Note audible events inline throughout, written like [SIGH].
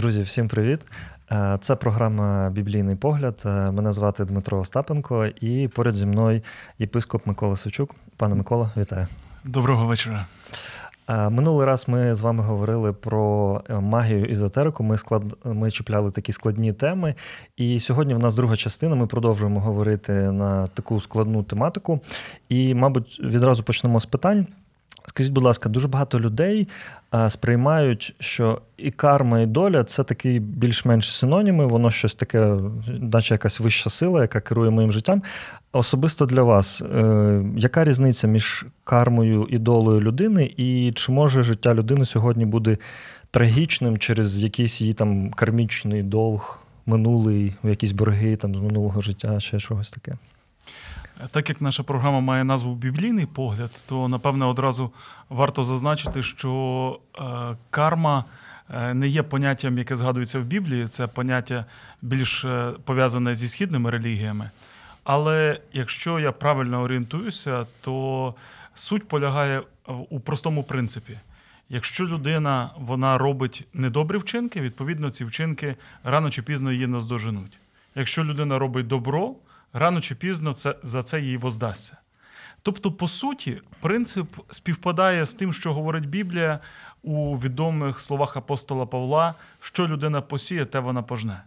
Друзі, всім привіт! Е, це програма Біблійний погляд. Е, мене звати Дмитро Остапенко, і поряд зі мною єпископ Микола Сучук. Пане Микола, вітаю. Доброго вечора. Е, минулий раз ми з вами говорили про магію ізотерику. Ми склад... ми чіпляли такі складні теми. І сьогодні в нас друга частина. Ми продовжуємо говорити на таку складну тематику. І, мабуть, відразу почнемо з питань. Скажіть, будь ласка, дуже багато людей а, сприймають, що і карма, і доля це такі більш-менш синоніми, воно щось таке, наче якась вища сила, яка керує моїм життям. Особисто для вас, е, яка різниця між кармою і долею людини, і чи може життя людини сьогодні буде трагічним через якийсь її там кармічний долг, минулий, якісь борги там з минулого життя, чи щось таке? Так як наша програма має назву Біблійний погляд, то напевне одразу варто зазначити, що е, карма е, не є поняттям, яке згадується в Біблії, це поняття більш е, пов'язане зі східними релігіями. Але якщо я правильно орієнтуюся, то суть полягає у простому принципі. Якщо людина вона робить недобрі вчинки, відповідно ці вчинки рано чи пізно її наздоженуть. Якщо людина робить добро, рано чи пізно це, за це їй воздасться. Тобто, по суті, принцип співпадає з тим, що говорить Біблія у відомих словах апостола Павла, що людина посіє, те вона пожне.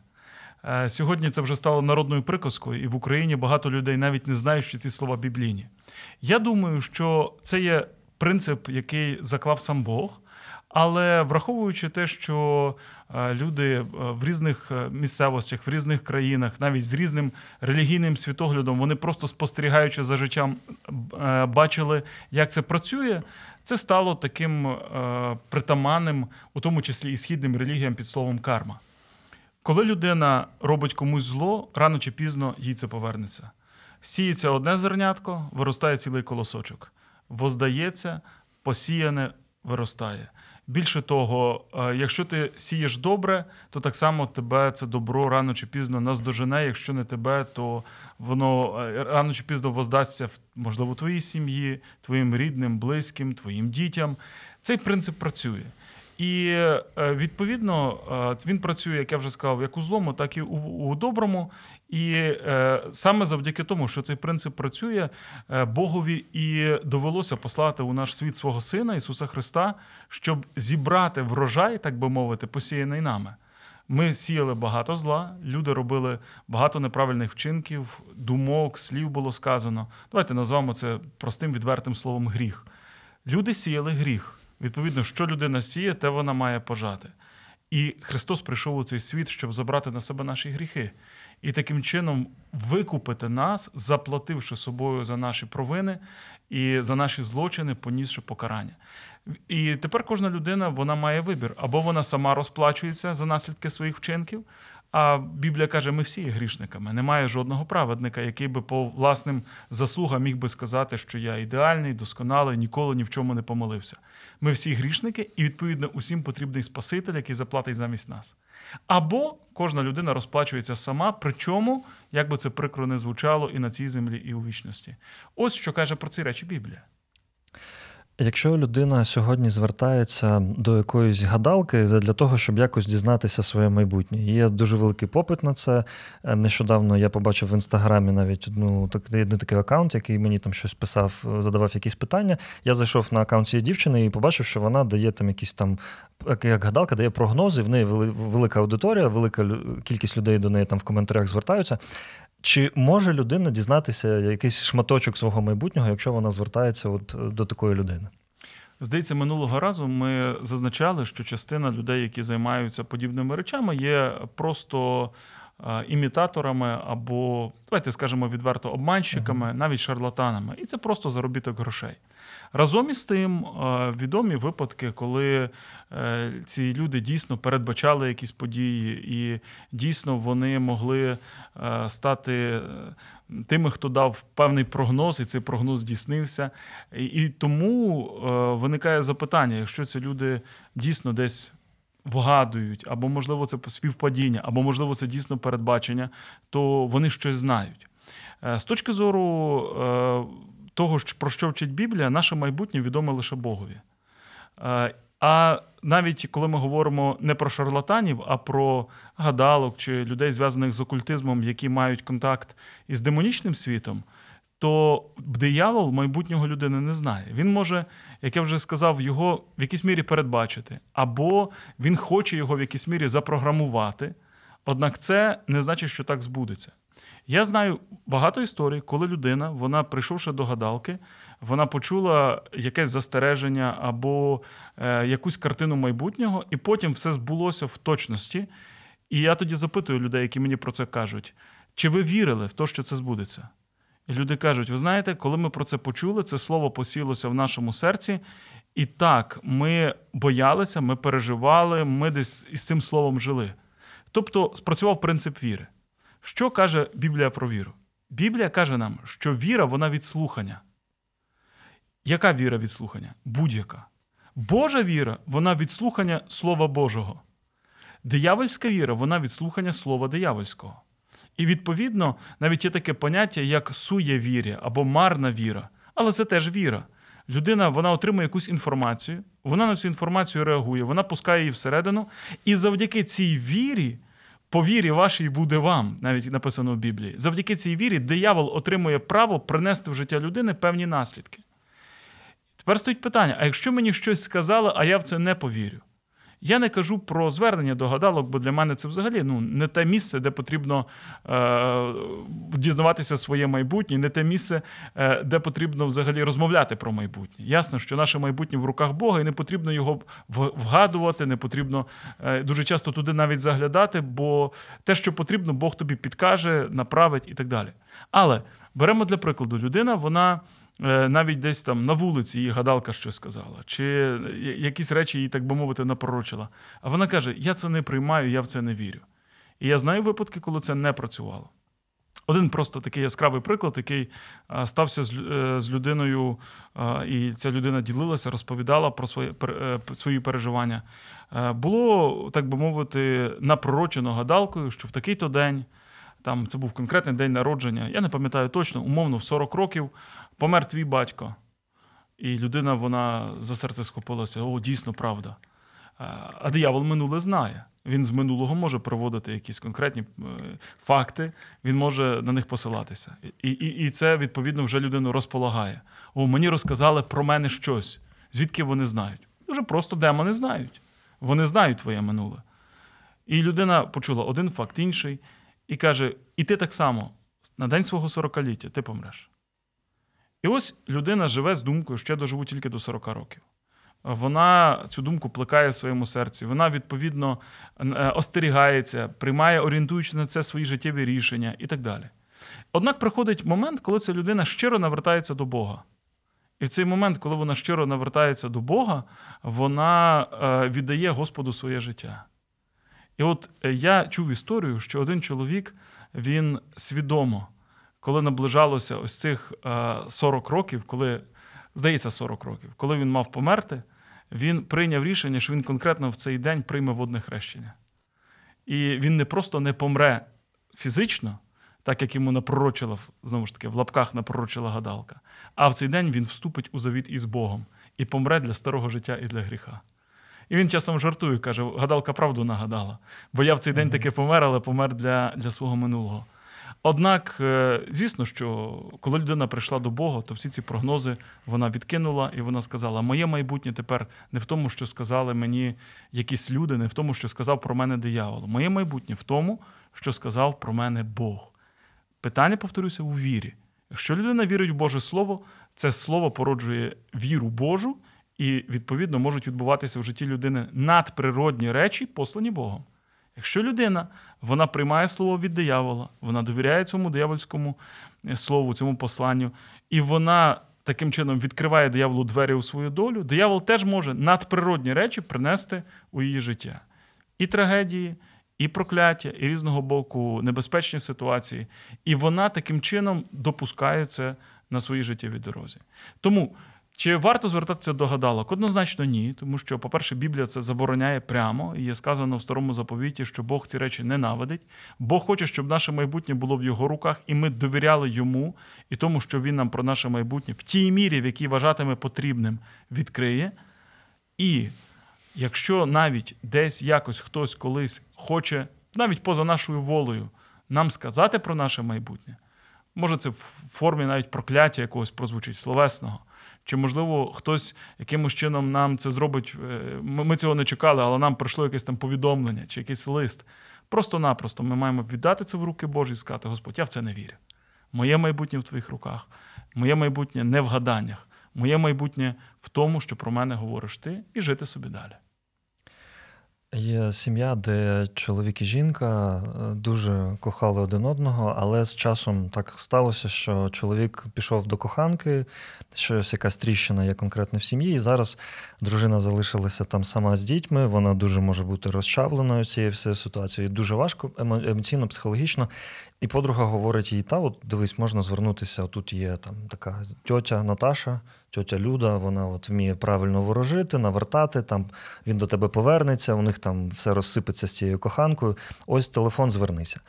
Е, сьогодні це вже стало народною приказкою, і в Україні багато людей навіть не знають, що ці слова біблійні. Я думаю, що це є принцип, який заклав сам Бог. Але враховуючи те, що е, люди е, в різних е, місцевостях, в різних країнах, навіть з різним релігійним світоглядом, вони просто спостерігаючи за життям, бачили, як це працює. Це стало таким притаманним, у тому числі і східним релігіям під словом карма. Коли людина робить комусь зло, рано чи пізно їй це повернеться. Сіється одне зернятко, виростає цілий колосочок. Воздається, посіяне виростає. Більше того, е, якщо ти сієш добре, то так само тебе це добро рано чи пізно наздожене. Якщо не тебе, то воно е, рано чи пізно воздасться можливо твоїй сім'ї, твоїм рідним, близьким, твоїм дітям. Цей принцип працює. І е, відповідно він працює, як я вже сказав, як у злому, так і у, у доброму. І е, саме завдяки тому, що цей принцип працює, е, Богові і довелося послати у наш світ свого Сина Ісуса Христа, щоб зібрати врожай, так би мовити, посіяний нами. Ми сіяли багато зла, люди робили багато неправильних вчинків, думок, слів було сказано. Давайте назвемо це простим відвертим словом гріх. Люди сіяли гріх. Відповідно, що людина сіє, те вона має пожати. І Христос прийшов у цей світ, щоб забрати на себе наші гріхи і таким чином викупити нас, заплативши собою за наші провини і за наші злочини, понісши покарання. І тепер кожна людина вона має вибір або вона сама розплачується за наслідки своїх вчинків. А Біблія каже, ми всі є грішниками. Немає жодного праведника, який би по власним заслугам міг би сказати, що я ідеальний, досконалий, ніколи ні в чому не помилився. Ми всі грішники, і відповідно усім потрібний Спаситель, який заплатить замість нас. Або кожна людина розплачується сама, причому, як би це прикро не звучало, і на цій землі, і у вічності. Ось що каже про ці речі Біблія. Якщо людина сьогодні звертається до якоїсь гадалки для того, щоб якось дізнатися своє майбутнє, є дуже великий попит на це. Е, нещодавно я побачив в інстаграмі навіть одну такий такий аккаунт, який мені там щось писав, задавав якісь питання. Я зайшов на аккаунт цієї дівчини і побачив, що вона дає там якісь там, як гадалка, дає прогнози. В неї велика аудиторія, велика кількість людей до неї там в коментарях звертаються. Чи може людина дізнатися якийсь шматочок свого майбутнього, якщо вона звертається от до такої людини? Здається, минулого разу ми зазначали, що частина людей, які займаються подібними речами, є просто імітаторами або, давайте скажемо відверто, обманщиками, навіть шарлатанами. І це просто заробіток грошей. Разом із тим, відомі випадки, коли е, ці люди дійсно передбачали якісь події, і дійсно вони могли е, стати е, тими, хто дав певний прогноз, і цей прогноз здійснився. І тому виникає запитання, якщо ці люди дійсно десь вгадують, або, можливо, це співпадіння, або, можливо, це дійсно передбачення, то вони щось знають. Е, з точки зору е, того, про що вчить Біблія, наше майбутнє відоме лише Богові. Е, а навіть коли ми говоримо не про шарлатанів, а про гадалок чи людей, зв'язаних з окультизмом, які мають контакт із демонічним світом, то диявол майбутнього людини не знає. Він може, як я вже сказав, його в якійсь мірі передбачити, або він хоче його в якійсь мірі запрограмувати. Однак це не значить, що так збудеться. Я знаю багато історій, коли людина, вона, прийшовши до гадалки, вона почула якесь застереження або е, якусь картину майбутнього, і потім все збулося в точності. І я тоді запитую людей, які мені про це кажуть, чи ви вірили в те, що це збудеться? І люди кажуть: ви знаєте, коли ми про це почули, це слово посілося в нашому серці. І так, ми боялися, ми переживали, ми десь із цим словом жили. Тобто спрацював принцип віри. Що каже Біблія про віру? Біблія каже нам, що віра вона від слухання. Яка віра від слухання? Будь-яка. Божа віра вона від слухання Слова Божого. Диявольська віра вона від слухання Слова диявольського. І відповідно навіть є таке поняття, як сує віря або марна віра. Але це теж віра. Людина вона отримує якусь інформацію, вона на цю інформацію реагує, вона пускає її всередину, і завдяки цій вірі, по вірі вашій буде вам, навіть написано в Біблії. Завдяки цій вірі диявол отримує право принести в життя людини певні наслідки. Тепер стоїть питання: а якщо мені щось сказали, а я в це не повірю? Я не кажу про звернення до гадалок, бо для мене це взагалі ну, не те місце, де потрібно е, дізнаватися своє майбутнє, не те місце, е, де потрібно взагалі розмовляти про майбутнє. Ясно, що наше майбутнє в руках Бога, і не потрібно його вгадувати, не потрібно е, дуже часто туди навіть заглядати, бо те, що потрібно, Бог тобі підкаже, направить і так далі. Але беремо для прикладу, людина, вона. Е, навіть десь там на вулиці її гадалка щось сказала, чи якісь речі їй, так би мовити, напророчила. А вона каже: Я це не приймаю, я в це не вірю. І я знаю випадки, коли це не працювало. Один просто такий яскравий приклад, який стався з е, людиною, і ця людина ділилася, розповідала про свої е, свої переживання. Було, так би мовити, напророчено гадалкою, що в такий-то день. Там це був конкретний день народження. Я не пам'ятаю точно, умовно, в 40 років помер твій батько. І людина вона за серце схопилася: о, дійсно правда. А диявол минуле знає. Він з минулого може проводити якісь конкретні е, факти, він може на них посилатися. І і, і це, відповідно, вже людину розполагає. О, мені розказали про мене щось. Звідки вони знають? Дуже просто демони знають. Вони знають твоє минуле. І людина почула один факт, інший і каже: І ти так само на день свого сорокаліття ти помреш. І ось людина живе з думкою, що я доживу тільки до 40 років. Вона цю думку плекає в своєму серці. Вона, відповідно, е, остерігається, приймає, орієнтуючи на це свої життєві рішення і так далі. Однак приходить момент, коли ця людина щиро навертається до Бога. І в цей момент, коли вона щиро навертається до Бога, вона е, віддає Господу своє життя. І от е, я чув історію, що один чоловік він свідомо, коли наближалося ось цих 40 е, років, коли, здається, 40 років, коли він мав померти, він прийняв рішення, що він конкретно в цей день прийме водне хрещення. І він не просто не помре фізично, так як йому напророчила, знову ж таки, в лапках напророчила гадалка, а в цей день він вступить у завіт із Богом і помре для старого життя і для гріха. І він часом жартує, каже: гадалка правду нагадала. Бо я в цей день таки помер, але помер для, для свого минулого. Однак, е, звісно, що коли людина прийшла до Бога, то всі ці прогнози вона відкинула і вона сказала: Моє майбутнє тепер не в тому, що сказали мені якісь люди, не в тому, що сказав про мене диявол. Моє майбутнє в тому, що сказав про мене Бог. Питання, повторюся, у вірі. Якщо людина вірить в Боже Слово, це слово породжує віру Божу. І, відповідно, можуть відбуватися в житті людини надприродні речі, послані Богом. Якщо людина вона приймає слово від диявола, вона довіряє цьому диявольському е, слову, цьому посланню, і вона таким чином відкриває дияволу двері у свою долю, диявол теж може надприродні речі принести у її життя. І трагедії, і прокляття, і різного боку небезпечні ситуації. І вона таким чином допускає це на своїй життєвій дорозі. Тому. Чи варто звертатися до гадалок? Однозначно, ні, тому що, по-перше, Біблія це забороняє прямо, і є сказано в старому заповіті, що Бог ці речі ненавидить. Бог хоче, щоб наше майбутнє було в його руках, і ми довіряли йому і тому, що він нам про наше майбутнє в тій мірі, в якій вважатиме потрібним, відкриє. І якщо навіть десь якось хтось колись хоче, навіть поза нашою волею, нам сказати про наше майбутнє, може це в формі навіть прокляття якогось прозвучить словесного. Чи, можливо, хтось якимось чином нам це зробить. Е, ми цього не чекали, але нам прийшло якесь там повідомлення чи якийсь лист. Просто-напросто ми маємо віддати це в руки Божі і сказати, Господь, я в це не вірю. Моє майбутнє в твоїх руках, моє майбутнє не в гаданнях, моє майбутнє в тому, що про мене говориш ти, і жити собі далі. Є сім'я, де чоловік і жінка е, дуже кохали один одного, але з часом так сталося, що чоловік пішов до коханки, щось якась тріщина є конкретно в сім'ї, і зараз дружина залишилася там сама з дітьми. Вона дуже може бути розчавленою цією всією ситуацією. Дуже важко емоційно, психологічно. І подруга говорить їй: та от дивись, можна звернутися. Тут є там така тьотя Наташа тьотя Люда, вона от вміє правильно ворожити, навертати, там він до тебе повернеться, у них там все розсипеться з цією коханкою. Ось телефон, звернися.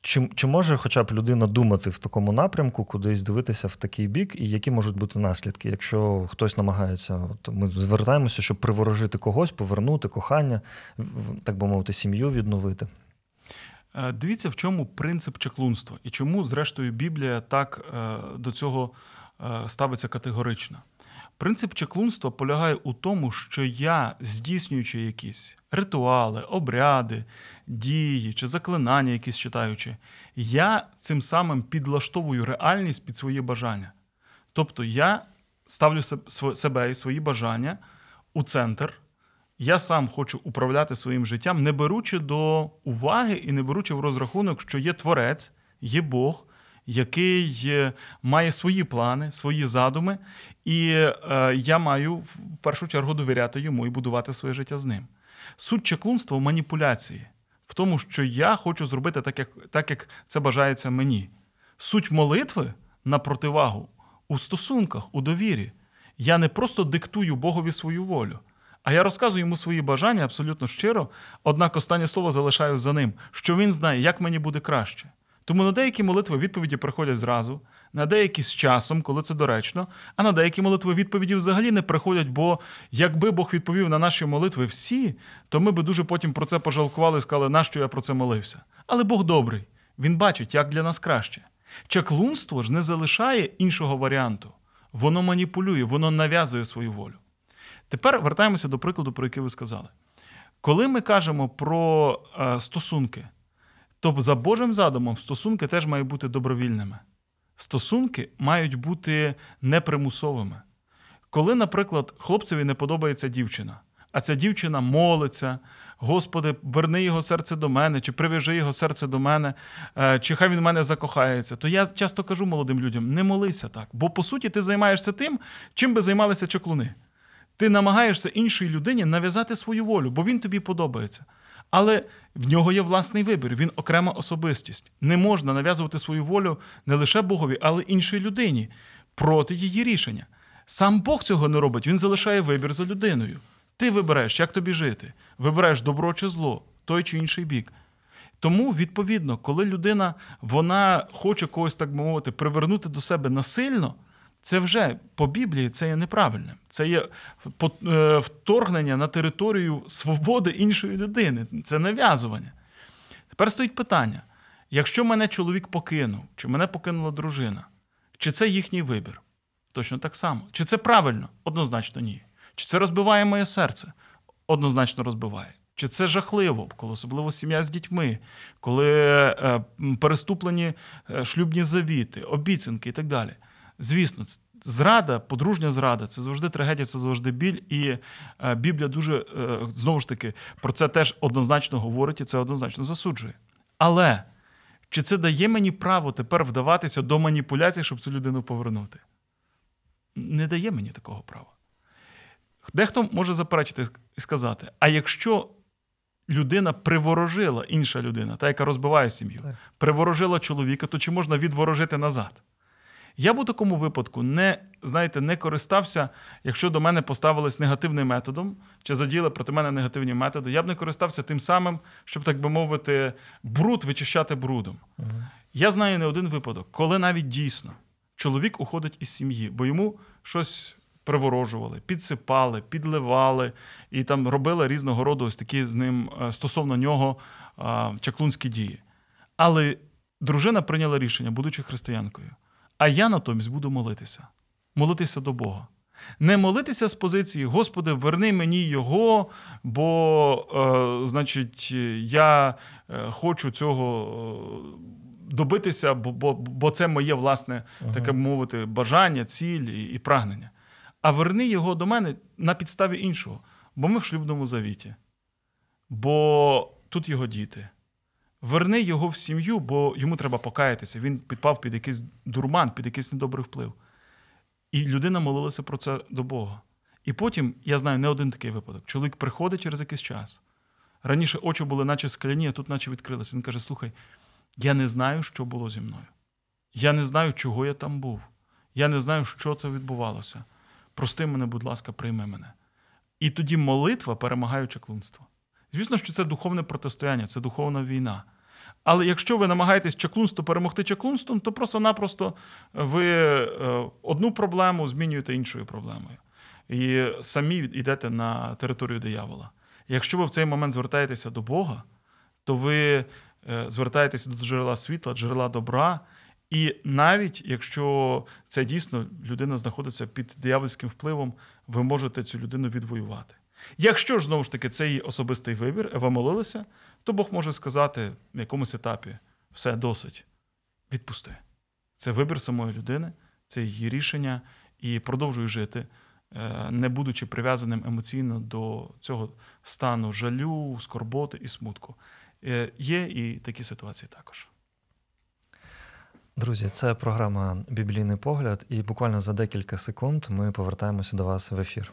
Чи чи може хоча б людина думати в такому напрямку, кудись дивитися в такий бік, і які можуть бути наслідки, якщо хтось намагається, от ми звертаємося, щоб приворожити когось, повернути кохання, так би мовити, сім'ю відновити? Е, дивіться, в чому принцип чеклунства і чому, зрештою, Біблія так е, до цього ставиться категорично. Принцип чеклунства полягає у тому, що я, здійснюючи якісь ритуали, обряди, дії чи заклинання, якісь читаючи, я цим самим підлаштовую реальність під свої бажання. Тобто я ставлю себе і свої бажання у центр. Я сам хочу управляти своїм життям, не беручи до уваги і не беручи в розрахунок, що є творець, є Бог, який має свої плани, свої задуми, і е, я маю в першу чергу довіряти йому і будувати своє життя з ним. Суть чеклунства в маніпуляції, в тому, що я хочу зробити так, як, так, як це бажається мені. Суть молитви на противагу у стосунках, у довірі. Я не просто диктую Богові свою волю. А я розказую йому свої бажання абсолютно щиро, однак останнє слово залишаю за ним, що він знає, як мені буде краще. Тому на деякі молитви відповіді приходять зразу, на деякі з часом, коли це доречно, а на деякі молитви відповіді взагалі не приходять, бо якби Бог відповів на наші молитви всі, то ми би дуже потім про це пожалкували і сказали, нащо я про це молився. Але Бог добрий, він бачить, як для нас краще. Чаклунство ж не залишає іншого варіанту. Воно маніпулює, воно нав'язує свою волю. Тепер вертаємося до прикладу, про який ви сказали. Коли ми кажемо про е, стосунки, Тобто, за Божим задумом, стосунки теж мають бути добровільними. Стосунки мають бути непримусовими. Коли, наприклад, хлопцеві не подобається дівчина, а ця дівчина молиться, Господи, верни його серце до мене, чи прив'яжи його серце до мене, е, чи хай він в мене закохається, то я часто кажу молодим людям: не молися так, бо по суті ти займаєшся тим, чим би займалися чаклуни. Ти намагаєшся іншій людині нав'язати свою волю, бо він тобі подобається. Але в нього є власний вибір, він окрема особистість. Не можна нав'язувати свою волю не лише Богові, але й іншій людині проти її рішення. Сам Бог цього не робить, він залишає вибір за людиною. Ти вибираєш, як тобі жити, вибираєш добро чи зло, той чи інший бік. Тому, відповідно, коли людина вона хоче когось, так би мовити, привернути до себе насильно. Це вже по Біблії це є неправильним. Це є е, вторгнення на територію свободи іншої людини. Це нав'язування. Тепер стоїть питання: якщо мене чоловік покинув, чи мене покинула дружина, чи це їхній вибір? Точно так само. Чи це правильно? Однозначно ні. Чи це розбиває моє серце? Однозначно розбиває. Чи це жахливо, коли особливо сім'я з дітьми, коли е, переступлені е, шлюбні завіти, обіцянки і так далі. Звісно, Зрада, подружня зрада це завжди трагедія, це завжди біль. І е, Біблія дуже е, знову ж таки про це теж однозначно говорить і це однозначно засуджує. Але чи це дає мені право тепер вдаватися до маніпуляцій, щоб цю людину повернути? Не дає мені такого права. Дехто може заперечити і сказати: а якщо людина приворожила інша людина, та, яка розбиває сім'ю, приворожила чоловіка, то чи можна відворожити назад? Я б у такому випадку не знаєте, не користався, якщо до мене поставились негативним методом, чи задіяли проти мене негативні методи, я б не користався тим самим, щоб, так би мовити, бруд вичищати брудом. Угу. Я знаю не один випадок, коли навіть дійсно чоловік уходить із сім'ї, бо йому щось приворожували, підсипали, підливали і там робили різного роду ось такі з ним е, стосовно нього чаклунські дії. Але дружина прийняла рішення, будучи християнкою. А я натомість буду молитися, молитися до Бога. Не молитися з позиції, Господи, верни мені його, бо, е, значить, я е, хочу цього е, добитися, бо бо, бо це моє власне, uh таке мовити, бажання, ціль і, і прагнення. А верни його до мене на підставі іншого, бо ми в шлюбному завіті, бо тут його діти. Верни його в сім'ю, бо йому треба покаятися. Він підпав під якийсь дурман, під якийсь недобрий вплив. І людина молилася про це до Бога. І потім, я знаю, не один такий випадок. Чоловік приходить через якийсь час. Раніше очі були, наче скляні, а тут наче відкрилися. Він каже: Слухай, я не знаю, що було зі мною. Я не знаю, чого я там був. Я не знаю, що це відбувалося. Прости мене, будь ласка, прийми мене. І тоді молитва перемагає чаклунство. Звісно, що це духовне протистояння, це духовна війна. Але якщо ви намагаєтесь чаклунство перемогти чаклунством, то просто-напросто ви е, одну проблему змінюєте іншою проблемою. І самі йдете на територію диявола. Якщо ви в цей момент звертаєтеся до Бога, то ви е, звертаєтеся до джерела світла, джерела добра. І навіть якщо це дійсно людина знаходиться під диявольським впливом, ви можете цю людину відвоювати. Якщо ж знову ж таки це її особистий вибір, ви молилися, то Бог може сказати на якомусь етапі все досить. Відпусти. Це вибір самої людини, це її рішення, і продовжуй жити, е, не будучи прив'язаним емоційно до цього стану жалю, скорботи і смутку. Е, є і такі ситуації також. Друзі, це програма Біблійний погляд, і буквально за декілька секунд ми повертаємося до вас в ефір.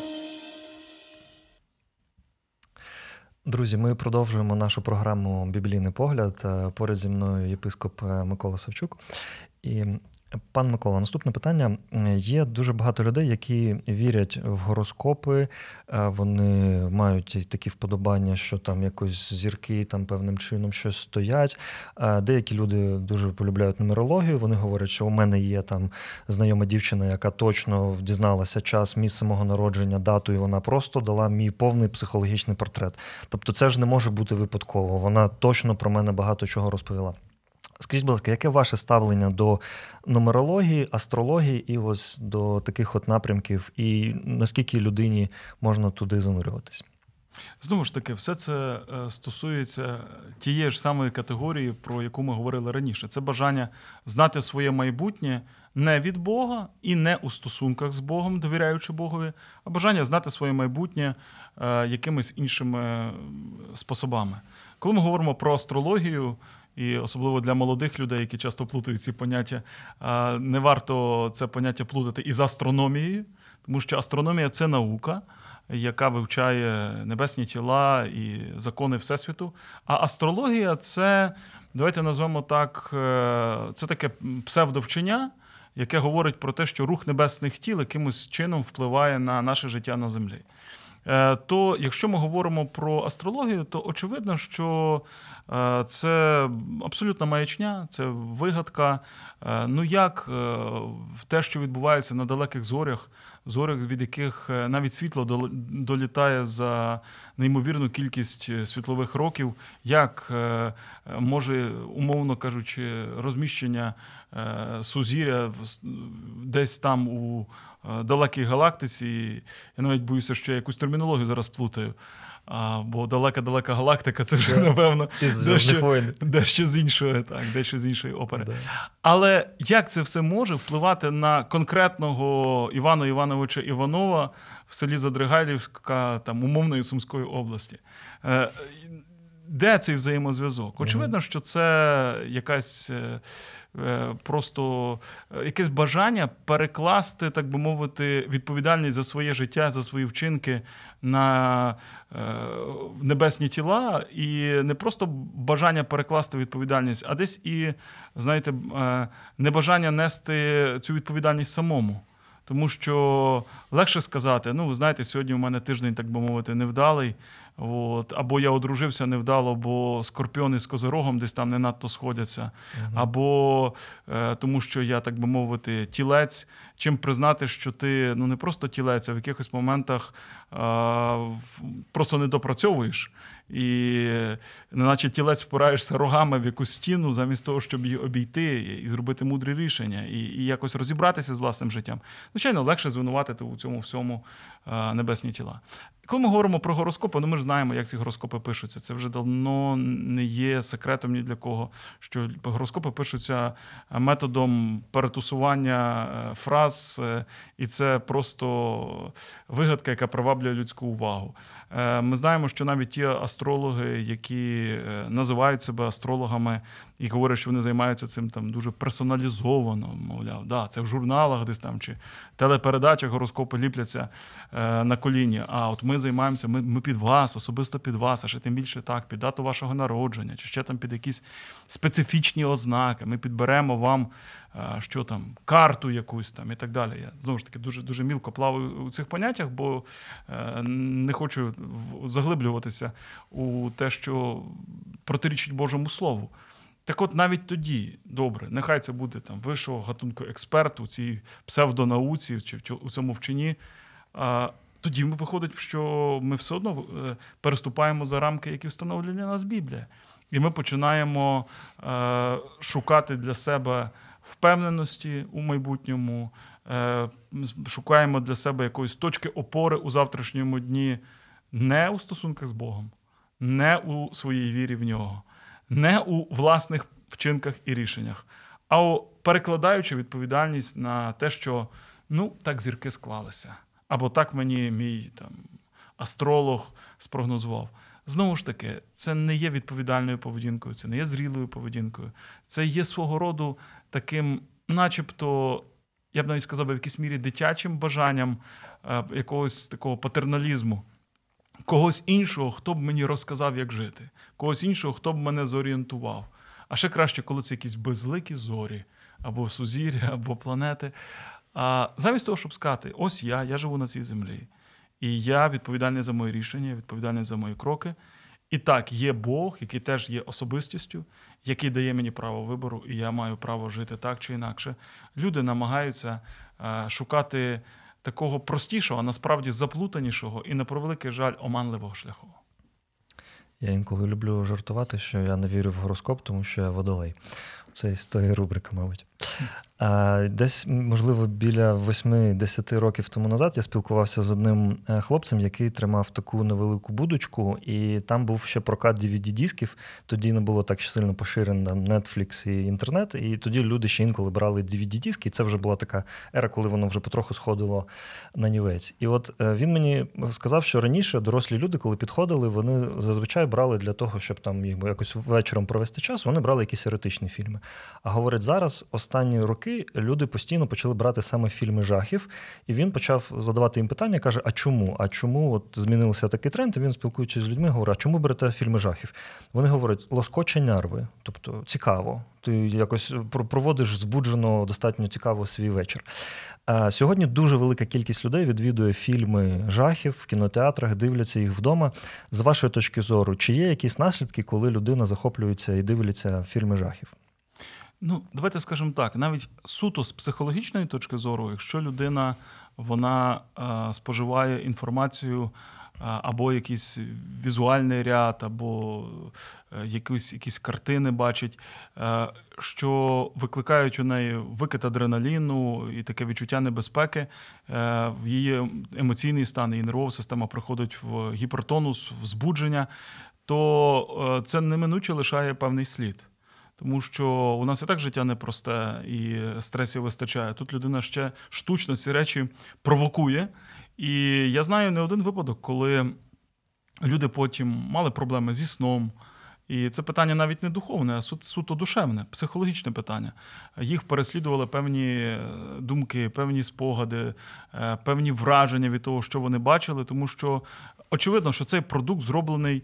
Друзі, ми продовжуємо нашу програму Біблійний погляд. Е, поряд зі мною єпископ е, Микола Савчук. І Пан Микола, наступне питання. Є дуже багато людей, які вірять в гороскопи, е, вони мають такі вподобання, що там якось зірки там певним чином щось стоять. Е, деякі люди дуже полюбляють нумерологію. Вони говорять, що у мене є там знайома дівчина, яка точно дізналася час, місце мого народження, дату, і вона просто дала мій повний психологічний портрет. Тобто, це ж не може бути випадково. Вона точно про мене багато чого розповіла. Скажіть, будь ласка, яке ваше ставлення до нумерології, астрології і ось до таких от напрямків, і наскільки людині можна туди занурюватися? Знову ж таки, все це е, стосується тієї ж самої категорії, про яку ми говорили раніше. Це бажання знати своє майбутнє не від Бога і не у стосунках з Богом, довіряючи Богові, а бажання знати своє майбутнє е, якимись іншими способами. Коли ми говоримо про астрологію, і особливо для молодих людей, які часто плутають ці поняття, не варто це поняття плутати із астрономією, тому що астрономія це наука, яка вивчає небесні тіла і закони Всесвіту. А астрологія це, давайте назвемо так, е, це таке псевдовчення. Яке говорить про те, що рух небесних тіл якимось чином впливає на наше життя на землі. Е, то якщо ми говоримо про астрологію, то очевидно, що е, це абсолютна маячня, це вигадка. Е, ну як те, що відбувається на далеких зорях, зорях, від яких навіть світло долітає за неймовірну кількість світлових років, як може, умовно кажучи, розміщення сузір'я десь там у далекій галактиці. Я навіть боюся, що я якусь термінологію зараз плутаю. А, Бо далека-далека галактика це вже, напевно, дещо, дещо з іншої, так, дещо з іншої опери. Yeah. Але як це все може впливати на конкретного Івана Івановича Іванова в селі Задригайлівська, там, умовної Сумської області? Е, Де цей взаємозв'язок? Очевидно, що це якась. Е, Е, просто якесь бажання перекласти, так би мовити, відповідальність за своє життя, за свої вчинки на е, небесні тіла, і не просто бажання перекласти відповідальність, а десь і, знаєте, небажання нести цю відповідальність самому. Тому що легше сказати, ну, ви знаєте, сьогодні у мене тиждень, так би мовити, невдалий. От, Або я одружився невдало, бо скорпіони з козирогом десь там не надто сходяться, або е, тому, що я, так би мовити, тілець. Чим признати, що ти ну не просто тілець, а в якихось моментах е, просто не допрацьовуєш. І неначе тілець впираєшся рогами в якусь стіну, замість того, щоб її обійти і зробити мудре рішення, і і якось розібратися з власним життям. Звичайно, легше звинуватити у цьому всьому небесні тіла. Коли ми говоримо про гороскопи, ну ми ж знаємо, як ці гороскопи пишуться. Це вже давно не є секретом ні для кого. Що гороскопи пишуться методом перетусування е, фраз, е, і це просто вигадка, яка приваблює людську увагу. Е, ми знаємо, що навіть ті астрологи, які називають себе астрологами і говорять, що вони займаються цим там дуже персоналізовано, мовляв, да, це в журналах десь там чи телепередачах гороскопи ліпляться на коліні. А от ми займаємося, ми ми під вас, особисто під вас, а ще тим більше так, під дату вашого народження, чи ще там під якісь специфічні ознаки. Ми підберемо вам що там, карту якусь там і так далі. Я знову ж таки дуже дуже мілко плаваю у цих поняттях, бо е, не хочу заглиблюватися у те, що протирічить Божому Слову. Так от навіть тоді, добре, нехай це буде там вищого гатунку експерт у цій псевдонауці чи у цьому вчині тоді виходить, що ми все одно е, переступаємо за рамки, які встановлені нас Біблія. І ми починаємо е, шукати для себе впевненості у майбутньому, е, шукаємо для себе якоїсь точки опори у завтрашньому дні, не у стосунках з Богом, не у своїй вірі в нього, не у власних вчинках і рішеннях, а перекладаючи відповідальність на те, що ну так зірки склалися. Або так мені мій там астролог спрогнозував. Знову ж таки, це не є відповідальною поведінкою, це не є зрілою поведінкою. Це є свого роду таким, начебто, я б навіть сказав, в якійсь мірі дитячим бажанням е, якогось такого патерналізму, когось іншого, хто б мені розказав, як жити, когось іншого, хто б мене зорієнтував. А ще краще, коли це якісь безликі зорі, або сузір'я, або планети. А замість того, щоб сказати, ось я, я живу на цій землі, і я відповідальний за мої рішення, відповідальний за мої кроки. І так, є Бог, який теж є особистістю, який дає мені право вибору, і я маю право жити так чи інакше. Люди намагаються е, шукати такого простішого, а насправді заплутанішого і на превеликий жаль оманливого шляху. Я інколи люблю жартувати, що я не вірю в гороскоп, тому що я водолей. Це із тої рубрики, мабуть. А, Десь, можливо, біля 8-10 років тому назад я спілкувався з одним е, хлопцем, який тримав таку невелику будочку, і там був ще прокат DVD-дисків. Тоді не було так сильно поширено Netflix і інтернет. І тоді люди ще інколи брали DVD-диски, і це вже була така ера, коли воно вже потроху сходило на нівець. І от е, він мені сказав, що раніше дорослі люди, коли підходили, вони зазвичай брали для того, щоб там якось вечором провести час, вони брали якісь еретичні фільми. А говорить, зараз останні роки люди постійно почали брати саме фільми жахів, і він почав задавати їм питання, каже: А чому? А чому от змінився такий тренд? І він, спілкуючись з людьми, говорить: а чому берете фільми жахів? Вони говорять, лоскоче нерви, тобто цікаво. Ти якось проводиш збуджено достатньо цікаво свій вечір. Сьогодні дуже велика кількість людей відвідує фільми жахів в кінотеатрах, дивляться їх вдома. З вашої точки зору, чи є якісь наслідки, коли людина захоплюється і дивиться фільми жахів? Ну, давайте скажемо так: навіть суто з психологічної точки зору, якщо людина вона е, споживає інформацію або якийсь візуальний ряд, або е, якісь якісь картини бачить, е, що викликають у неї викид адреналіну і таке відчуття небезпеки, е, в її емоційний стан, її нервова система приходить в гіпертонус, в збудження, то це неминуче лишає певний слід. Тому що у нас і так життя непросте і стресів вистачає. Тут людина ще штучно ці речі провокує. І я знаю не один випадок, коли люди потім мали проблеми зі сном. І це питання навіть не духовне, а суто душевне, психологічне питання. Їх переслідували певні е, думки, певні спогади, е, певні враження від того, що вони бачили, тому що очевидно, що цей продукт зроблений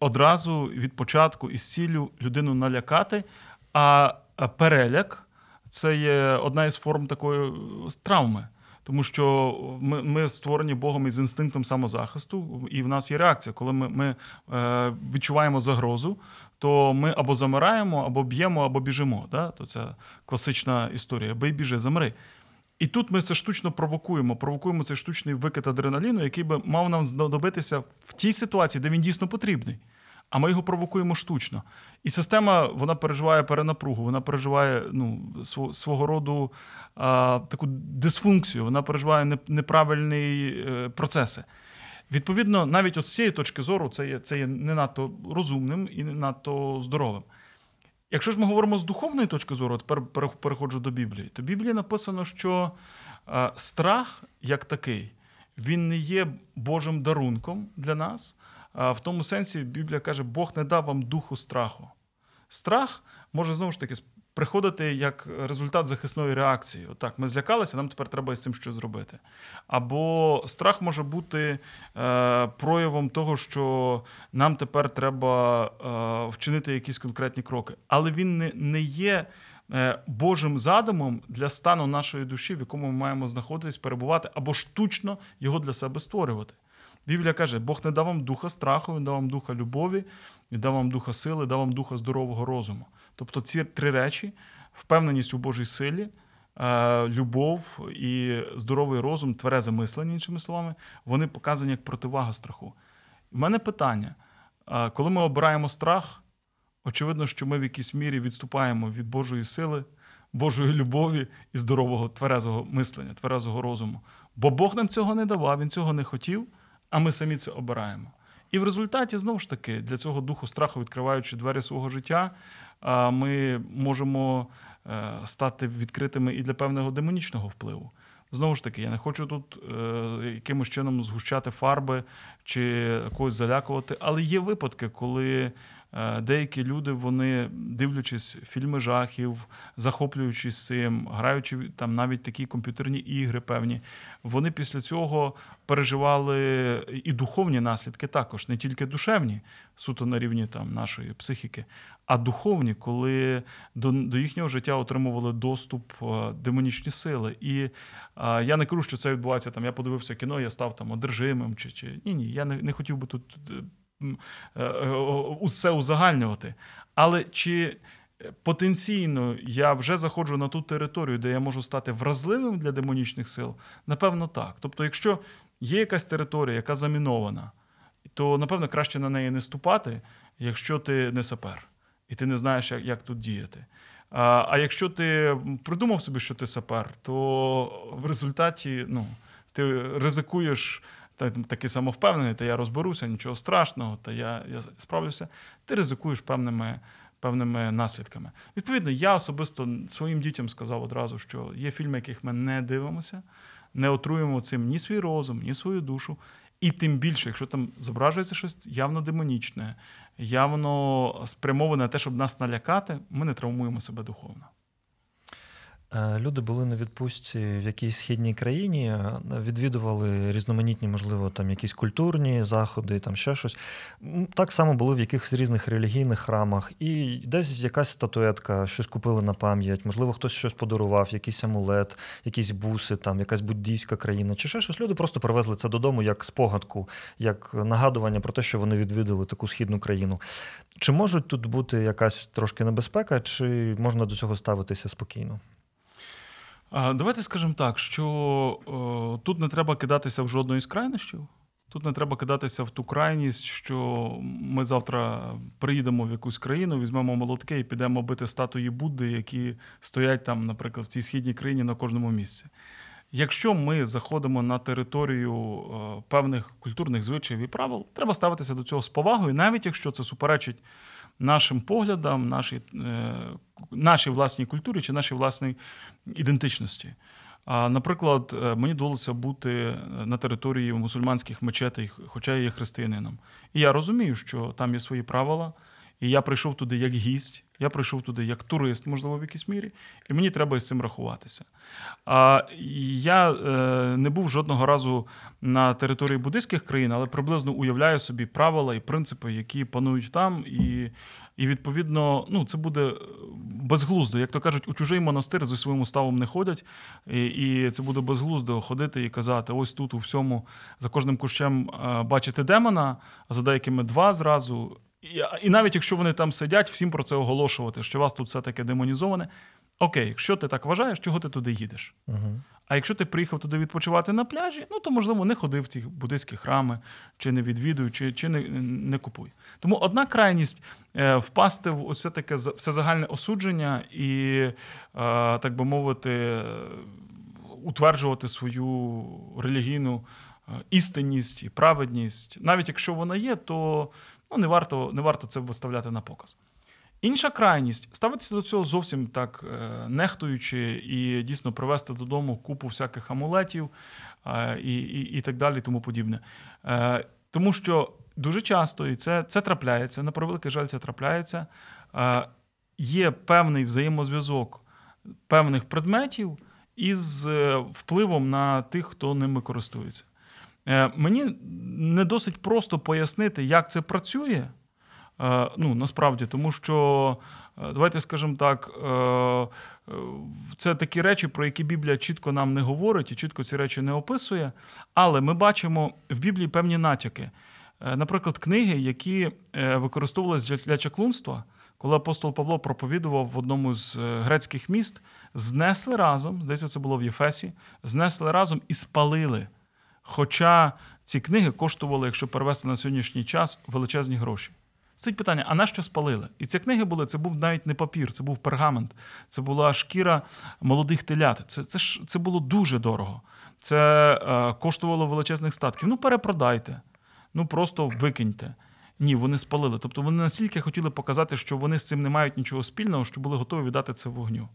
одразу від початку із ціллю людину налякати, а переляк це є одна із форм такої травми. Тому що ми ми створені Богом із інстинктом самозахисту, і в нас є реакція. Коли ми ми е, відчуваємо загрозу, то ми або замираємо, або б'ємо, або біжимо. Да? То це класична історія. Бий, біжи, замри. І тут ми це штучно провокуємо. Провокуємо цей штучний викид адреналіну, який би мав нам знадобитися в тій ситуації, де він дійсно потрібний а ми його провокуємо штучно. І система вона переживає перенапругу, вона переживає ну, свого роду а, таку дисфункцію, вона переживає неправильні е, процеси. Відповідно, навіть от з цієї точки зору, це є, це є не надто розумним і не надто здоровим. Якщо ж ми говоримо з духовної точки зору, тепер переходжу до Біблії, то в Біблії написано, що страх як такий, він не є Божим дарунком для нас. В тому сенсі Біблія каже, Бог не дав вам духу страху. Страх може знову ж таки приходити як результат захисної реакції. Отак, ми злякалися, нам тепер треба з цим щось зробити. Або страх може бути е, проявом того, що нам тепер треба е, вчинити якісь конкретні кроки. Але він не, не є. Е, Божим задумом для стану нашої душі, в якому ми маємо знаходитись, перебувати, або штучно його для себе створювати. Біблія каже, Бог не дав вам духа страху, Він дав вам духа любові, Він дав вам духа сили, дав вам духа здорового розуму. Тобто ці три речі: впевненість у Божій силі, е, любов і здоровий розум, тверезе мислення, іншими словами, вони показані як противага страху. У мене питання: е, коли ми обираємо страх, очевидно, що ми в якійсь мірі відступаємо від Божої сили. Божої любові і здорового тверезого мислення, тверезого розуму. Бо Бог нам цього не давав, Він цього не хотів а ми самі це обираємо. І в результаті, знову ж таки, для цього духу страху, відкриваючи двері свого життя, ми можемо е, стати відкритими і для певного демонічного впливу. Знову ж таки, я не хочу тут е, якимось чином згущати фарби чи когось залякувати, але є випадки, коли деякі люди, вони дивлячись фільми жахів, захоплюючись цим, граючи там навіть такі комп'ютерні ігри, певні, вони після цього переживали і духовні наслідки також, не тільки душевні, суто на рівні там нашої психіки, а духовні, коли до до їхнього життя отримували доступ е, демонічні сили. І а, я не кажу, що це відбувається там. Я подивився кіно, я став там одержимим, чи чи ні, ні, я не, не хотів би тут. Е, Е, усе узагальнювати. Але чи потенційно я вже заходжу на ту територію, де я можу стати вразливим для демонічних сил? Напевно, так. Тобто, якщо є якась територія, яка замінована, то напевно краще на неї не ступати, якщо ти не сапер, і ти не знаєш, як, як тут діяти. А а якщо ти придумав собі, що ти сапер, то в результаті ну, ти ризикуєш такий самовпевнений, та я розберуся, нічого страшного, та я я справлюся, ти ризикуєш певними певними наслідками. Відповідно, я особисто своїм дітям сказав одразу, що є фільми, яких ми не дивимося, не отруємо цим ні свій розум, ні свою душу. І тим більше, якщо там зображується щось явно демонічне, явно спрямоване на те, щоб нас налякати, ми не травмуємо себе духовно. Е, люди були на відпустці в якійсь східній країні, е, відвідували різноманітні, можливо, там якісь культурні заходи, там ще щось. Так само було в якихось різних релігійних храмах, і десь якась статуетка, щось купили на пам'ять, можливо, хтось щось подарував, якийсь амулет, якісь буси, там якась буддійська країна, чи ще щось. Люди просто привезли це додому як спогадку, як нагадування про те, що вони відвідали таку східну країну. Чи можуть тут бути якась трошки небезпека, чи можна до цього ставитися спокійно? Давайте скажемо так, що о, тут не треба кидатися в жодної з крайнощів. Тут не треба кидатися в ту крайність, що ми завтра приїдемо в якусь країну, візьмемо молотки і підемо бити статуї Будди, які стоять там, наприклад, в цій східній країні на кожному місці. Якщо ми заходимо на територію певних культурних звичаїв і правил, треба ставитися до цього з повагою, навіть якщо це суперечить нашим поглядам, нашій е, нашій власній культурі чи нашій власній ідентичності. А, Наприклад, е, мені довелося бути на території мусульманських мечетей, хоча я є християнином. І я розумію, що там є свої правила, і я прийшов туди як гість, я прийшов туди як турист, можливо, в якійсь мірі, і мені треба з цим рахуватися. А я е, не був жодного разу на території буддийських країн, але приблизно уявляю собі правила і принципи, які панують там, і і відповідно, ну це буде безглуздо. Як то кажуть, у чужий монастир зі своїм уставом не ходять, і і це буде безглуздо ходити і казати: ось тут у всьому за кожним кущем е, бачити демона, а за деякими два зразу. І навіть якщо вони там сидять, всім про це оголошувати, що вас тут все таке демонізоване. Окей, якщо ти так вважаєш, чого ти туди їдеш? Угу. А якщо ти приїхав туди відпочивати на пляжі, ну то можливо не ходив в ті буддийські храми, чи не відвідуй, чи чи не не купуй. Тому одна крайність е, впасти в оце таке всезагальне осудження і, е, так би мовити, утверджувати свою релігійну е, істинність і праведність, навіть якщо вона є, то ну, не варто не варто це виставляти на показ. Інша крайність ставитися до цього зовсім так е, нехтуючи і дійсно привезти додому купу всяких амулетів е, і і, і так далі, тому подібне. Е, тому що дуже часто, і це це трапляється, на превеликий жаль, це трапляється. Є певний взаємозв'язок певних предметів із впливом на тих, хто ними користується. Мені не досить просто пояснити, як це працює. Е, ну, насправді, тому що, е, давайте скажемо так, е, це такі речі, про які Біблія чітко нам не говорить і чітко ці речі не описує. Але ми бачимо в Біблії певні натяки. Наприклад, книги, які використовувалися для чаклунства, коли апостол Павло проповідував в одному з грецьких міст, знесли разом, здається, це було в Єфесі, знесли разом і спалили. Хоча ці книги коштували, якщо перевести на сьогоднішній час, величезні гроші. Стоїть питання, а на що спалили? І ці книги були, це був навіть не папір, це був пергамент, це була шкіра молодих телят. Це це, ж, це було дуже дорого. Це е, коштувало величезних статків. Ну, перепродайте, ну просто викиньте. Ні, вони спалили. Тобто вони настільки хотіли показати, що вони з цим не мають нічого спільного, що були готові віддати це вогню.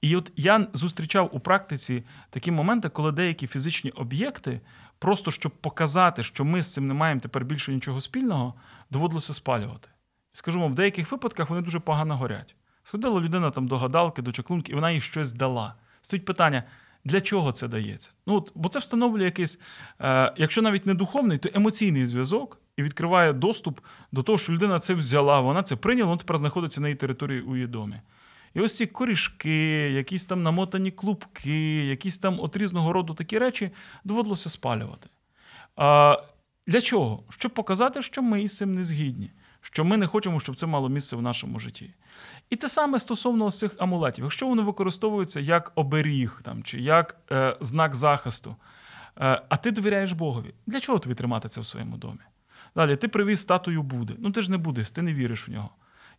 І от я зустрічав у практиці такі моменти, коли деякі фізичні об'єкти, просто щоб показати, що ми з цим не маємо тепер більше нічого спільного, доводилося спалювати. Скажу вам, в деяких випадках вони дуже погано горять. Сходила людина там до гадалки, до чаклунки, і вона їй щось дала. Стоїть питання, для чого це дається? Ну, от, Бо це встановлює якийсь, е, якщо навіть не духовний, то емоційний зв'язок і відкриває доступ до того, що людина це взяла, вона це прийняла, вона тепер знаходиться на її території у її домі. І ось ці корішки, якісь там намотані клубки, якісь там от різного роду такі речі доводилося спалювати. А, Для чого? Щоб показати, що ми із цим не згідні, що ми не хочемо, щоб це мало місце в нашому житті. І те саме стосовно цих амулетів, якщо вони використовуються як оберіг там, чи як е, знак захисту, е, а ти довіряєш Богові, для чого тобі тримати це в своєму домі? Далі ти привіз статую Буди. Ну ти ж не будеш, ти не віриш в нього.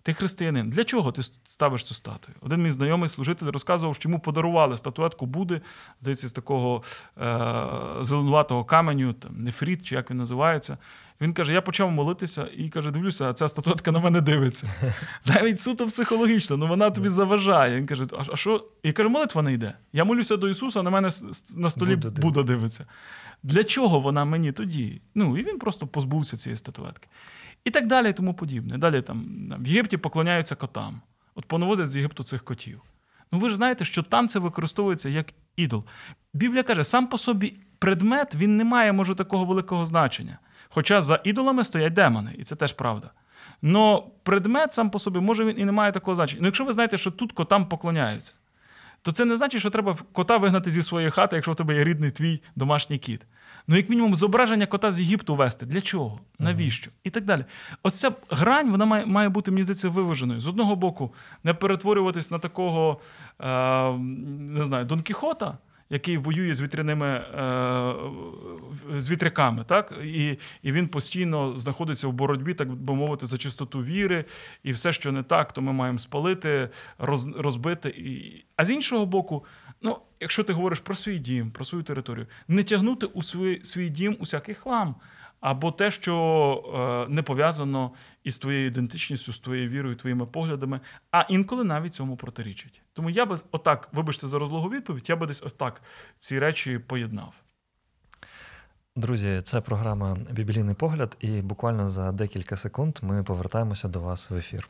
Ти християнин. Для чого ти ставиш цю статую? Один мій знайомий служитель розказував, що йому подарували статуетку Буди, здається, з такого е- зеленуватого каменю, там, нефріт, чи як він називається. Він каже: я почав молитися і каже: дивлюся, а ця статуетка на мене дивиться. [LAUGHS] Навіть суто психологічно, ну вона тобі заважає. Він каже: А що? І каже, молитва не йде. Я молюся до Ісуса, на мене на столі Будда дивиться. Для чого вона мені тоді? Ну, і він просто позбувся цієї статуетки. І так далі, і тому подібне. Далі там в Єгипті поклоняються котам. От понавозять з Єгипту цих котів. Ну ви ж знаєте, що там це використовується як ідол. Біблія каже, сам по собі предмет він не має, може, такого великого значення. Хоча за ідолами стоять демони, і це теж правда. Но предмет сам по собі, може, він і не має такого значення. Ну, якщо ви знаєте, що тут котам поклоняються, то це не значить, що треба кота вигнати зі своєї хати, якщо в тебе є рідний твій домашній кіт. Ну, як мінімум, зображення кота з Єгипту вести. Для чого? Навіщо? І так далі. Оця грань вона має має бути, мені здається, виваженою. З одного боку, не перетворюватись на такого е, не знаю, Дон Кіхота, який воює з вітряними е, з вітряками, так? І і він постійно знаходиться в боротьбі, так би мовити, за чистоту віри, і все, що не так, то ми маємо спалити, роз, розбити. І... А з іншого боку, ну, якщо ти говориш про свій дім, про свою територію, не тягнути у свій, свій дім усякий хлам або те, що е, не пов'язано із твоєю ідентичністю, з твоєю вірою, твоїми поглядами, а інколи навіть цьому протирічить. Тому я би отак, вибачте за розлогу відповідь, я би десь отак ці речі поєднав. Друзі, це програма Біблійний погляд, і буквально за декілька секунд ми повертаємося до вас в ефір.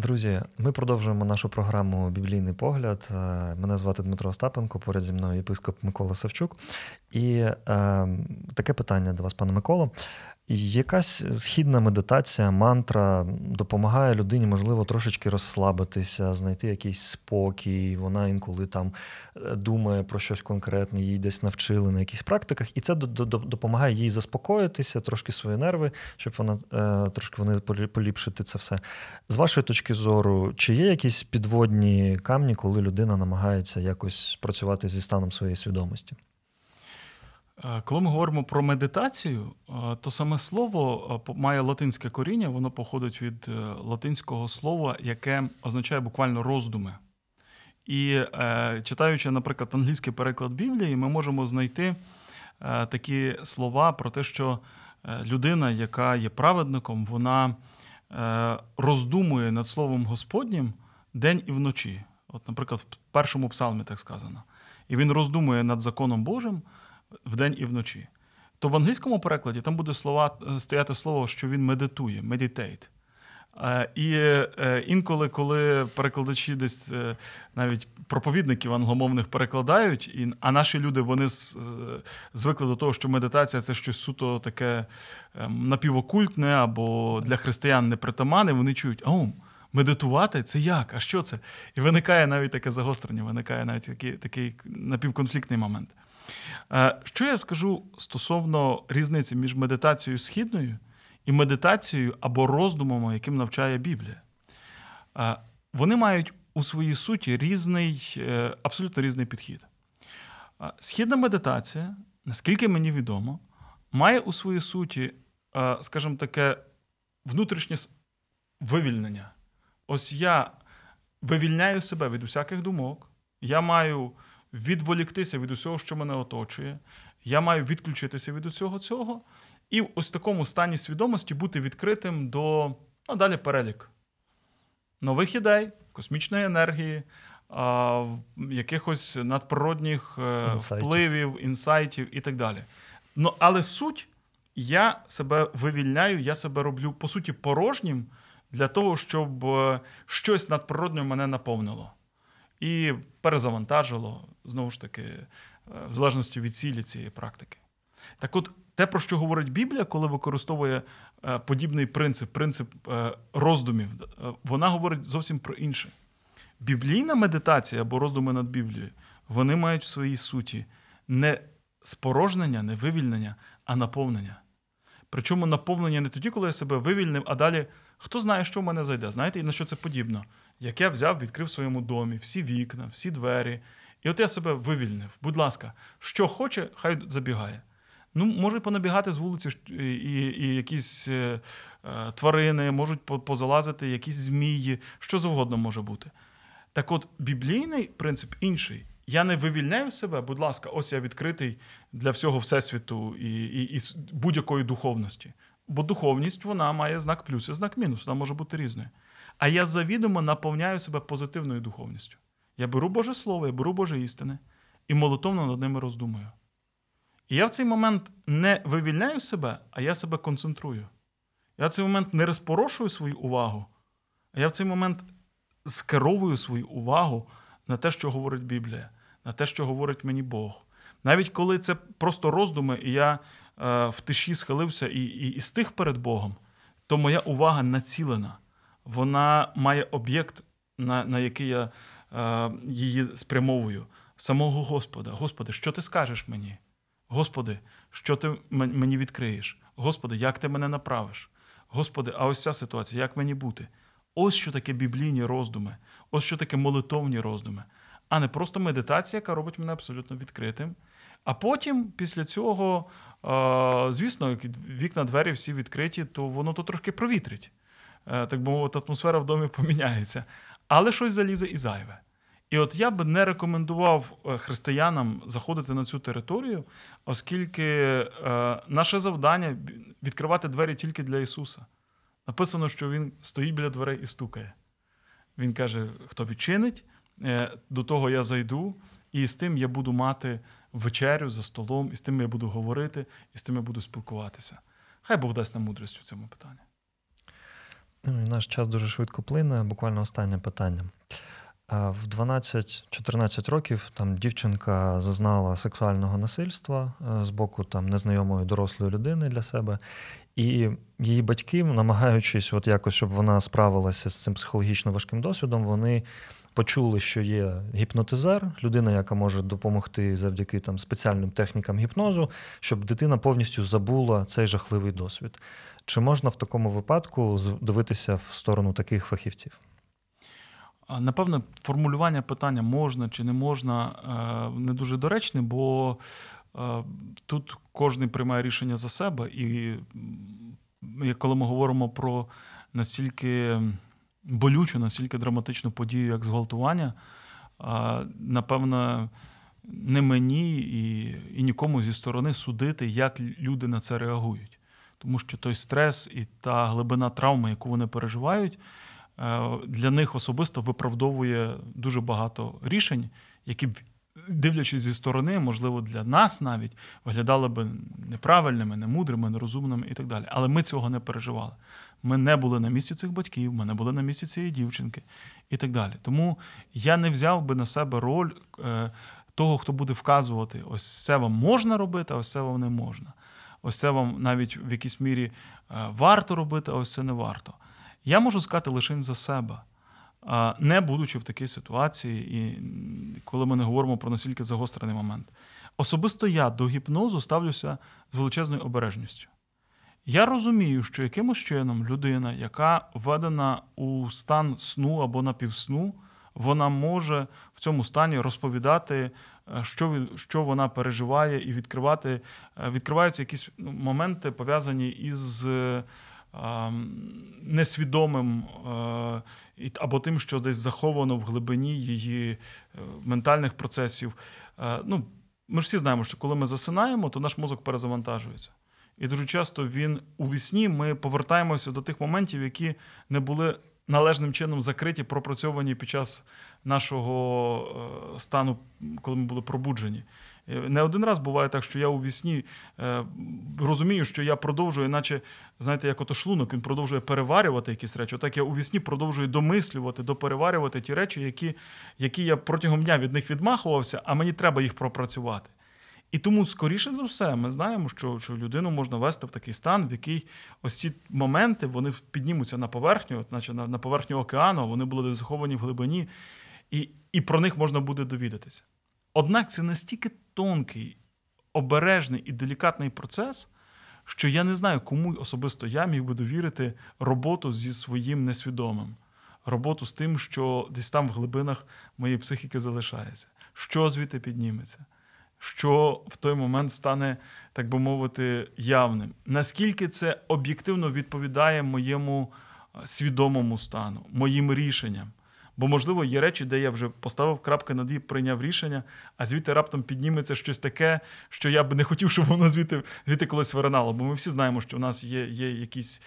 Друзі, ми продовжуємо нашу програму Біблійний погляд. Е, мене звати Дмитро Остапенко, поряд зі мною єпископ Микола Савчук. І е, таке питання до вас, пане Миколо. Якась східна медитація, мантра допомагає людині, можливо, трошечки розслабитися, знайти якийсь спокій. Вона інколи там е, думає про щось конкретне, їй десь навчили на якихось практиках, і це допомагає їй заспокоїтися, трошки свої нерви, щоб вона е, трошки вони поліпшити це все. З вашої точки зору, чи є якісь підводні камні, коли людина намагається якось працювати зі станом своєї свідомості? Е, коли ми говоримо про медитацію, е, то саме слово е, має латинське коріння, воно походить від латинського слова, яке означає буквально роздуми. І читаючи, наприклад, англійський переклад Біблії, ми можемо знайти такі слова про те, що людина, яка є праведником, вона роздумує над Словом Господнім день і вночі. От, наприклад, в першому псалмі так сказано. І він роздумує над законом Божим вдень і вночі. То в англійському перекладі там буде слова, стояти слово, що він медитує. Е, і е, інколи, коли перекладачі десь е, навіть проповідників англомовних перекладають, а наші люди вони звикли до того, що медитація це щось суто таке ем, напівокультне або для християн непритаманне, вони чують, а медитувати це як? А що це? І виникає навіть таке загострення, виникає навіть такий, такий напівконфліктний момент. Е, що я скажу стосовно різниці між медитацією східною і медитацією або роздумами, яким навчає Біблія? Е, вони мають у своїй суті різний, е, абсолютно різний підхід. Східна медитація, наскільки мені відомо, має у своїй суті, скажімо таке, внутрішнє вивільнення. Ось я вивільняю себе від усяких думок, я маю відволіктися від усього, що мене оточує. Я маю відключитися від усього цього, і в ось такому стані свідомості бути відкритим до ну, далі перелік нових ідей, космічної енергії, а, якихось надприродних е, впливів, інсайтів і так далі. Ну, Але суть, я себе вивільняю, я себе роблю, по суті, порожнім для того, щоб е, щось надприродне мене наповнило і перезавантажило, знову ж таки, е, в залежності від цілі цієї практики. Так от, те, про що говорить Біблія, коли використовує е, подібний принцип, принцип е, роздумів, вона говорить зовсім про інше. Біблійна медитація або роздуми над Біблією, вони мають в своїй суті не спорожнення, не вивільнення, а наповнення. Причому наповнення не тоді, коли я себе вивільнив, а далі хто знає, що в мене зайде. Знаєте, і на що це подібно? Я взяв, відкрив в своєму домі всі вікна, всі двері. І от я себе вивільнив. Будь ласка, що хоче, хай забігає. Ну, може понабігати з вулиці і, і якісь е, е, тварини, можуть позалазити, якісь змії, що завгодно може бути. Так от, біблійний принцип інший. Я не вивільняю себе, будь ласка, ось я відкритий для всього всесвіту і, і, і будь-якої духовності. Бо духовність вона має знак плюс і знак мінус, вона може бути різною. А я завідомо наповняю себе позитивною духовністю. Я беру Боже Слово, я беру Боже істини і молитовно над ними роздумую. І я в цей момент не вивільняю себе, а я себе концентрую. Я в цей момент не розпорошую свою увагу, а я в цей момент скеровую свою увагу на те, що говорить Біблія, на те, що говорить мені Бог. Навіть коли це просто роздуми, і я е, в тиші схилився і, і, і стих перед Богом, то моя увага націлена. Вона має об'єкт, на, на який я е, її спрямовую. Самого Господа. Господи, що ти скажеш мені? Господи, що ти мені відкриєш? Господи, як ти мене направиш? Господи, а ось ця ситуація, як мені бути? Ось що таке біблійні роздуми, ось що таке молитовні роздуми, а не просто медитація, яка робить мене абсолютно відкритим. А потім, після цього, звісно, вікна двері всі відкриті, то воно то трошки провітрить. Е, так би мовити, атмосфера в домі [LAUGHS] поміняється. Але щось залізе і зайве. І от я би не рекомендував е, християнам заходити на цю територію, оскільки е, наше завдання відкривати двері тільки для Ісуса. Написано, що Він стоїть біля дверей і стукає. Він каже: хто відчинить, до того я зайду, і з тим я буду мати вечерю за столом, і з тим я буду говорити, і з тим я буду спілкуватися. Хай Бог дасть нам мудрість у цьому питанні. Ну, наш час дуже швидко плине. Буквально останнє питання. В 12-14 років там дівчинка зазнала сексуального насильства е, з боку там незнайомої дорослої людини для себе, і її батьки, намагаючись, от якось, щоб вона справилася з цим психологічно важким досвідом, вони почули, що є гіпнотизер, людина, яка може допомогти завдяки там спеціальним технікам гіпнозу, щоб дитина повністю забула цей жахливий досвід. Чи можна в такому випадку дивитися в сторону таких фахівців? Напевне, формулювання питання можна чи не можна е, не дуже доречне, бо е, тут кожен приймає рішення за себе. І коли ми говоримо про настільки болючу, настільки драматичну подію, як зґвалтування, напевно, не мені і, і нікому зі сторони судити, як люди на це реагують. Тому що той стрес і та глибина травми, яку вони переживають. Е, для них особисто виправдовує дуже багато рішень, які б, дивлячись зі сторони, можливо, для нас навіть виглядали б неправильними, немудрими, нерозумними і так далі. Але ми цього не переживали. Ми не були на місці цих батьків, ми не були на місці цієї дівчинки і так далі. Тому я не взяв би на себе роль е, того, хто буде вказувати, ось це вам можна робити, а ось це вам не можна. Ось це вам навіть в якійсь мірі е, варто робити, а ось це не варто. Я можу сказати лише за себе, не будучи в такій ситуації, і коли ми не говоримо про настільки загострений момент. Особисто я до гіпнозу ставлюся з величезною обережністю. Я розумію, що якимось чином людина, яка введена у стан сну або напівсну, вона може в цьому стані розповідати, е, що що вона переживає, і відкривати, е, відкриваються якісь ну, моменти, пов'язані із несвідомим або тим, що десь заховано в глибині її е, ментальних процесів. Ну, Ми ж всі знаємо, що коли ми засинаємо, то наш мозок перезавантажується. І дуже часто він у вісні ми повертаємося до тих моментів, які не були належним чином закриті, пропрацьовані під час нашого е, стану, коли ми були пробуджені. Е, не один раз буває так, що я у вісні е, розумію, що я продовжую, наче, знаєте, як ото шлунок, він продовжує переварювати якісь речі. Отак я у вісні продовжую домислювати, допереварювати ті речі, які які я протягом дня від них відмахувався, а мені треба їх пропрацювати. І тому, скоріше за все, ми знаємо, що що людину можна вести в такий стан, в який ось ці моменти вони піднімуться на поверхню, наче на на поверхню океану, вони були заховані в глибині, і, і про них можна буде довідатися. Однак це настільки тонкий, обережний і делікатний процес, що я не знаю, кому особисто я міг би довірити роботу зі своїм несвідомим, роботу з тим, що десь там в глибинах моєї психіки залишається, що звідти підніметься, що в той момент стане, так би мовити, явним. Наскільки це об'єктивно відповідає моєму е, свідомому стану, моїм рішенням. Бо, можливо, є речі, де я вже поставив крапки над «і», прийняв рішення, а звідти раптом підніметься щось таке, що я би не хотів, щоб воно звідти, звідти колись виринало. Бо ми всі знаємо, що в нас є, є якісь.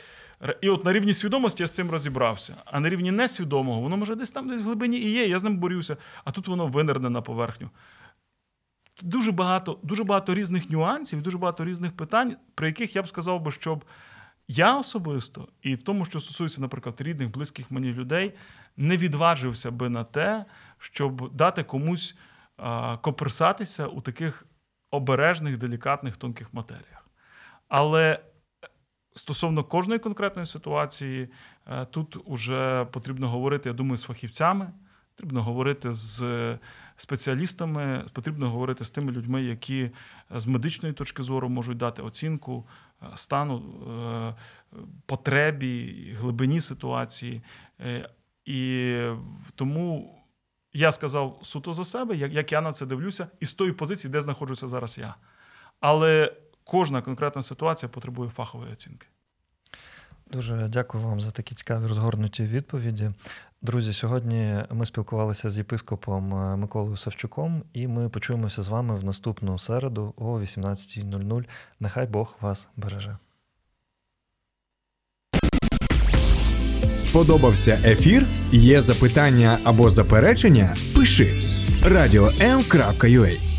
І от на рівні свідомості я з цим розібрався. А на рівні несвідомого, воно може десь там десь в глибині і є, я з ним борюся, а тут воно винирне на поверхню. Дуже багато, дуже багато різних нюансів, дуже багато різних питань, про яких я б сказав би, щоб я особисто, і в тому, що стосується, наприклад, рідних, близьких мені людей, не відважився би на те, щоб дати комусь коперсатися у таких обережних, делікатних, тонких матеріях. Але стосовно кожної конкретної ситуації, е, тут уже потрібно говорити, я думаю, з фахівцями, потрібно говорити з спеціалістами, потрібно говорити з тими людьми, які з медичної точки зору можуть дати оцінку е, стану, е, потребі, глибині ситуації. Е, І тому я сказав суто за себе, як я на це дивлюся, і з тої позиції, де знаходжуся зараз я. Але кожна конкретна ситуація потребує фахової оцінки. Дуже дякую вам за такі цікаві розгорнуті відповіді. Друзі, сьогодні ми спілкувалися з єпископом е, Миколою Савчуком, і ми почуємося з вами в наступну середу о 18.00. Нехай Бог вас береже. Сподобався ефір? Є запитання або заперечення? Пиши радіом.ua